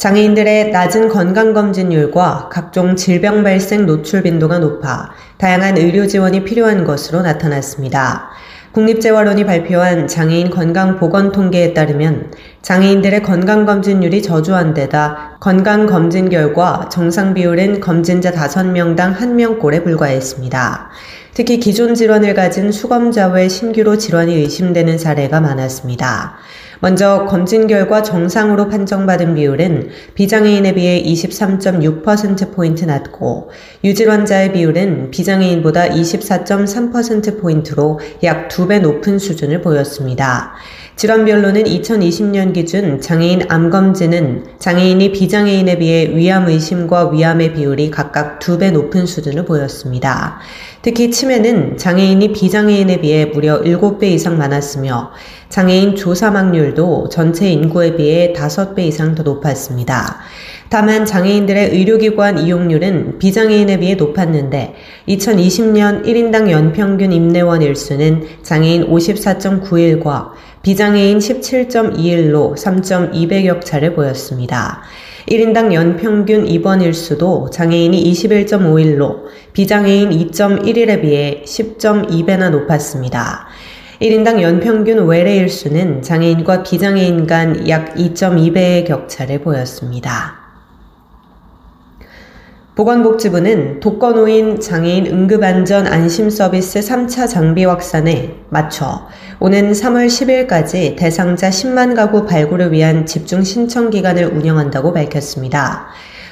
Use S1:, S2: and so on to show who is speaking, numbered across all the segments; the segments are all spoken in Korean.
S1: 장애인들의 낮은 건강검진율과 각종 질병 발생 노출 빈도가 높아 다양한 의료 지원이 필요한 것으로 나타났습니다. 국립재활원이 발표한 장애인 건강보건 통계에 따르면 장애인들의 건강검진율이 저조한 데다 건강검진 결과 정상 비율은 검진자 5명당 1명꼴에 불과했습니다. 특히 기존 질환을 가진 수검자 외 신규로 질환이 의심되는 사례가 많았습니다. 먼저 검진 결과 정상으로 판정받은 비율은 비장애인에 비해 23.6%포인트 낮고 유질환자의 비율은 비장애인보다 24.3%포인트로 약 2배 높은 수준을 보였습니다. 질환별로는 2020년 기준 장애인 암검진은 장애인이 비장애인에 비해 위암 의심과 위암의 비율이 각각 2배 높은 수준을 보였습니다. 특히 치매는 장애인이 비장애인에 비해 무려 7배 이상 많았으며 장애인 조사망률도 전체 인구에 비해 5배 이상 더 높았습니다. 다만 장애인들의 의료기관 이용률은 비장애인에 비해 높았는데 2020년 1인당 연평균 입내원 일수는 장애인 54.9일과 비장애인 17.2일로 3.2배격 차를 보였습니다. 1인당 연평균 입원 일수도 장애인이 21.5일로 비장애인 2.1일에 비해 10.2배나 높았습니다. 1인당 연평균 외래 일수는 장애인과 비장애인 간 약 2.2배의 격차를 보였습니다. 보건복지부는 독거노인 장애인 응급안전 안심 서비스 3차 장비 확산에 맞춰 오는 3월 10일까지 대상자 10만 가구 발굴을 위한 집중 신청 기간을 운영한다고 밝혔습니다.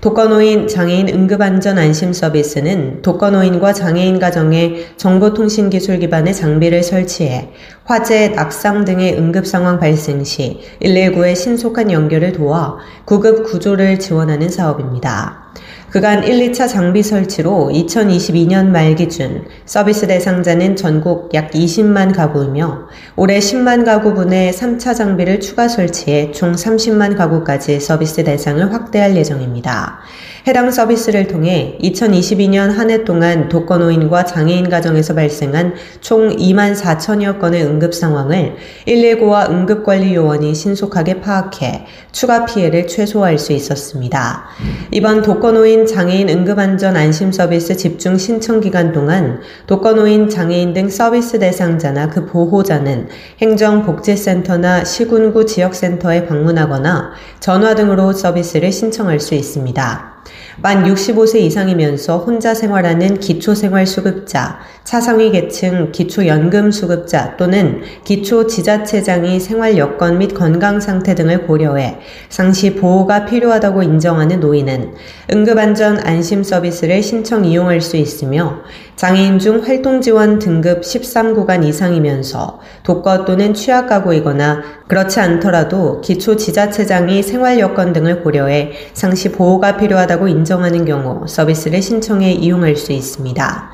S1: 독거노인 장애인 응급안전 안심 서비스는 독거노인과 장애인 가정에 정보통신 기술 기반의 장비를 설치해 화재, 낙상 등의 응급 상황 발생 시 119의 신속한 연결을 도와 구급 구조를 지원하는 사업입니다. 그간 1, 2차 장비 설치로 2022년 말 기준 서비스 대상자는 전국 약 20만 가구이며 올해 10만 가구분의 3차 장비를 추가 설치해 총 30만 가구까지 서비스 대상을 확대할 예정입니다. 해당 서비스를 통해 2022년 한 해 동안 독거노인과 장애인 가정에서 발생한 총 2만 4천여 건의 응급 상황을 119와 응급관리요원이 신속하게 파악해 추가 피해를 최소화할 수 있었습니다. 이번 독거노인 장애인 응급안전 안심 서비스 집중 신청 기간 동안 독거노인 장애인 등 서비스 대상자나 그 보호자는 행정복지센터나 시군구 지역센터에 방문하거나 전화 등으로 서비스를 신청할 수 있습니다. 만 65세 이상이면서 혼자 생활하는 기초생활수급자, 차상위 계층 기초연금수급자 또는 기초지자체장이 생활 여건 및 건강 상태 등을 고려해 상시 보호가 필요하다고 인정하는 노인은 응급안전 안심 서비스를 신청 이용할 수 있으며 장애인 중 활동지원 등급 13구간 이상이면서 독거 또는 취약가구이거나 그렇지 않더라도 기초지자체장이 생활 여건 등을 고려해 상시 보호가 필요하다고 인정하는 경우 서비스를 신청해 이용할 수 있습니다.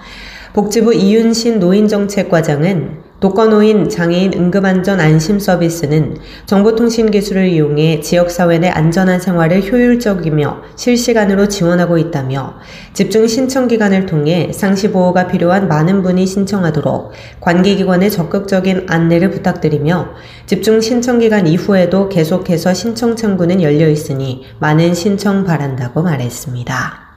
S1: 복지부 이윤신 노인정책과장은 독거노인 장애인 응급안전 안심 서비스는 정보통신 기술을 이용해 지역사회 내 안전한 생활을 효율적이며 실시간으로 지원하고 있다며 집중 신청 기간을 통해 상시 보호가 필요한 많은 분이 신청하도록 관계기관의 적극적인 안내를 부탁드리며 집중 신청 기간 이후에도 계속해서 신청 창구는 열려 있으니 많은 신청 바란다고 말했습니다.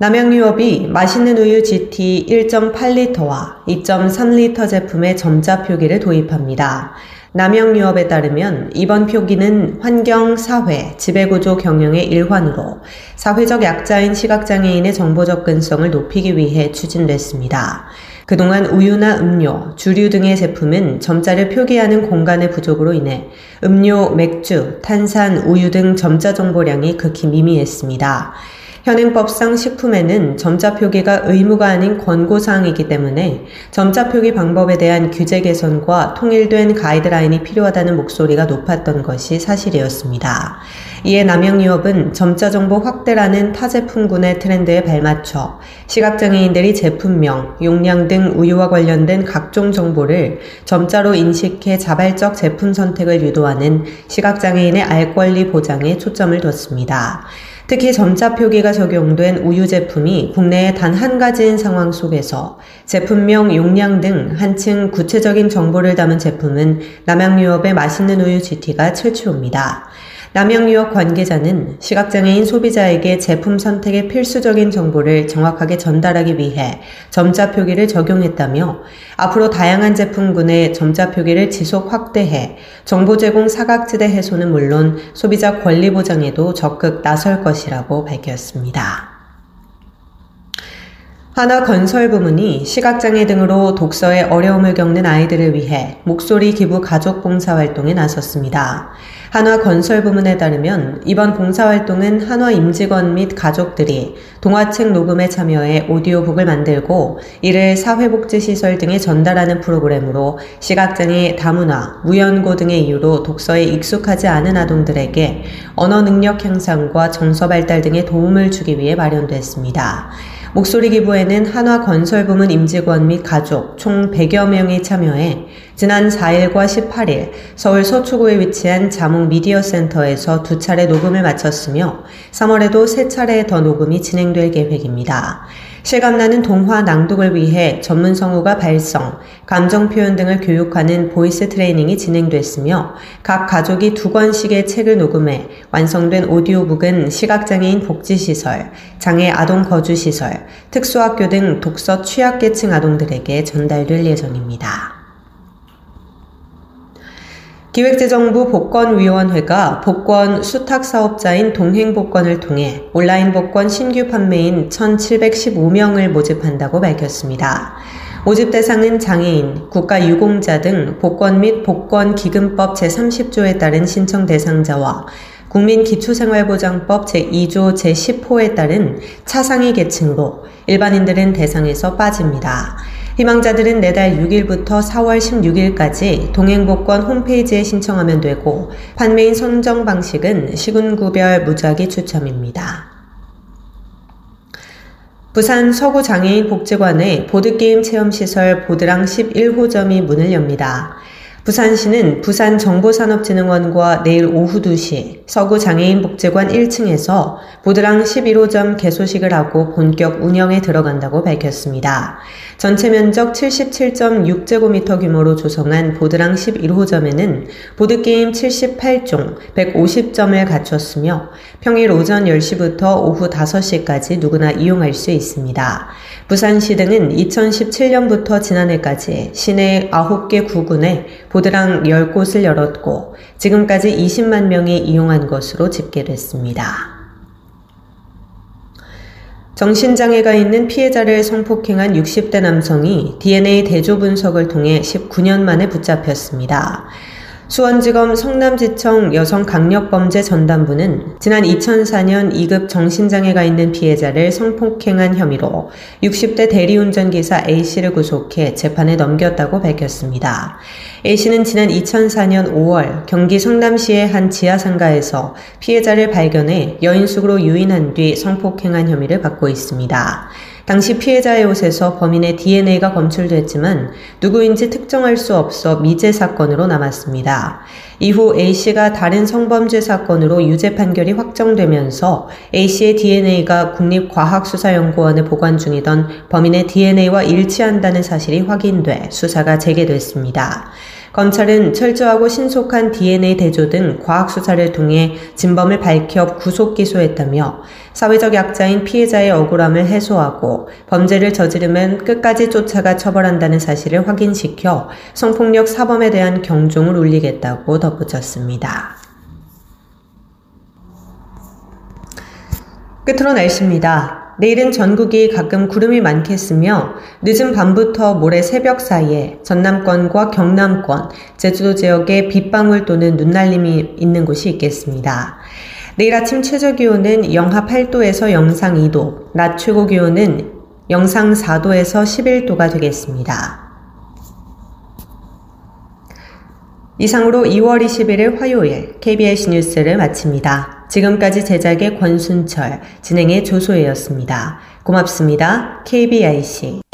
S1: 남양유업이 맛있는 우유 GT 1.8리터와 2.3리터 제품의 점자 표기를 도입합니다. 남양유업에 따르면 이번 표기는 환경, 사회, 지배구조 경영의 일환으로 사회적 약자인 시각장애인의 정보 접근성을 높이기 위해 추진됐습니다. 그동안 우유나 음료, 주류 등의 제품은 점자를 표기하는 공간의 부족으로 인해 음료, 맥주, 탄산, 우유 등 점자 정보량이 극히 미미했습니다. 현행법상 식품에는 점자 표기가 의무가 아닌 권고사항이기 때문에 점자 표기 방법에 대한 규제 개선과 통일된 가이드라인이 필요하다는 목소리가 높았던 것이 사실이었습니다. 이에 남영유업은 점자 정보 확대라는 타 제품군의 트렌드에 발맞춰 시각장애인들이 제품명, 용량 등 우유와 관련된 각종 정보를 점자로 인식해 자발적 제품 선택을 유도하는 시각장애인의 알 권리 보장에 초점을 뒀습니다. 특히 점자 표기가 적용된 우유 제품이 국내에 단 한 가지인 상황 속에서 제품명, 용량 등 한층 구체적인 정보를 담은 제품은 남양유업의 맛있는 우유 GT가 최초입니다. 남양유업 관계자는 시각장애인 소비자에게 제품 선택의 필수적인 정보를 정확하게 전달하기 위해 점자 표기를 적용했다며 앞으로 다양한 제품군의 점자 표기를 지속 확대해 정보 제공 사각지대 해소는 물론 소비자 권리 보장에도 적극 나설 것이라고 밝혔습니다. 하나 건설 부문이 시각장애 등으로 독서에 어려움을 겪는 아이들을 위해 목소리 기부 가족 봉사 활동에 나섰습니다. 한화 건설 부문에 따르면 이번 봉사활동은 한화 임직원 및 가족들이 동화책 녹음에 참여해 오디오북을 만들고 이를 사회복지시설 등에 전달하는 프로그램으로 시각장애 다문화, 무연고 등의 이유로 독서에 익숙하지 않은 아동들에게 언어 능력 향상과 정서 발달 등의 도움을 주기 위해 마련됐습니다. 목소리 기부에는 한화 건설부문 임직원 및 가족 총 100여 명이 참여해 지난 4일과 18일 서울 서초구에 위치한 자몽 미디어 센터에서 두 차례 녹음을 마쳤으며 3월에도 세 차례 더 녹음이 진행될 계획입니다. 실감나는 동화 낭독을 위해 전문 성우가 발성, 감정 표현 등을 교육하는 voice training이 진행됐으며 각 가족이 두 권씩의 책을 녹음해 완성된 오디오북은 시각장애인 복지시설, 장애 아동 거주시설, 특수학교 등 독서 취약계층 아동들에게 전달될 예정입니다. 기획재정부 복권위원회가 복권 수탁 사업자인 동행복권을 통해 온라인 복권 신규 판매인 1,715명을 모집한다고 밝혔습니다. 모집 대상은 장애인, 국가유공자 등 복권 및 복권기금법 제30조에 따른 신청 대상자와 국민기초생활보장법 제2조 제10호에 따른 차상위 계층으로 일반인들은 대상에서 빠집니다. 희망자들은 내달 6일부터 4월 16일까지 동행복권 홈페이지에 신청하면 되고 판매인 선정 방식은 시군구별 무작위 추첨입니다. 부산 서구 장애인 복지관의 보드게임 체험시설 보드랑 11호점이 문을 엽니다. 부산시는 부산정보산업진흥원과 내일 오후 2시 서구장애인복지관 1층에서 보드랑 11호점 개소식을 하고 본격 운영에 들어간다고 밝혔습니다. 전체 면적 77.6제곱미터 규모로 조성한 보드랑 11호점에는 보드게임 78종, 150점을 갖췄으며 평일 오전 10시부터 오후 5시까지 누구나 이용할 수 있습니다. 부산시 등은 2017년부터 지난해까지 시내 9개 구군에 보드랑 10곳을 열었고 지금까지 20만 명이 이용한 것으로 집계됐습니다. 정신장애가 있는 피해자를 성폭행한 60대 남성이 DNA 대조 분석을 통해 19년 만에 붙잡혔습니다. 수원지검 성남지청 여성강력범죄 전담부는 지난 2004년 2급 정신장애가 있는 피해자를 성폭행한 혐의로 60대 대리운전기사 A씨를 구속해 재판에 넘겼다고 밝혔습니다. A씨는 지난 2004년 5월 경기 성남시의 한 지하상가에서 피해자를 발견해 여인숙으로 유인한 뒤 성폭행한 혐의를 받고 있습니다. 당시 피해자의 옷에서 범인의 DNA가 검출됐지만 누구인지 특정할 수 없어 미제 사건으로 남았습니다. 이후 A씨가 다른 성범죄 사건으로 유죄 판결이 확정되면서 A씨의 DNA가 국립과학수사연구원에 보관 중이던 범인의 DNA와 일치한다는 사실이 확인돼 수사가 재개됐습니다. 검찰은 철저하고 신속한 DNA 대조 등 과학 수사를 통해 진범을 밝혀 구속 기소했다며 사회적 약자인 피해자의 억울함을 해소하고 범죄를 저지르면 끝까지 쫓아가 처벌한다는 사실을 확인시켜 성폭력 사범에 대한 경종을 울리겠다고 덧붙였습니다. 끝으로 날씨입니다. 내일은 전국이 가끔 구름이 많겠으며 늦은 밤부터 모레 새벽 사이에 전남권과 경남권, 제주도 지역에 빗방울 또는 눈날림이 있는 곳이 있겠습니다. 내일 아침 최저 기온은 영하 8도에서 영상 2도, 낮 최고 기온은 영상 4도에서 11도가 되겠습니다. 이상으로 2월 21일 화요일 KBS 뉴스를 마칩니다. 지금까지 제작의 권순철, 진행의 조소혜였습니다. 고맙습니다. KBIC.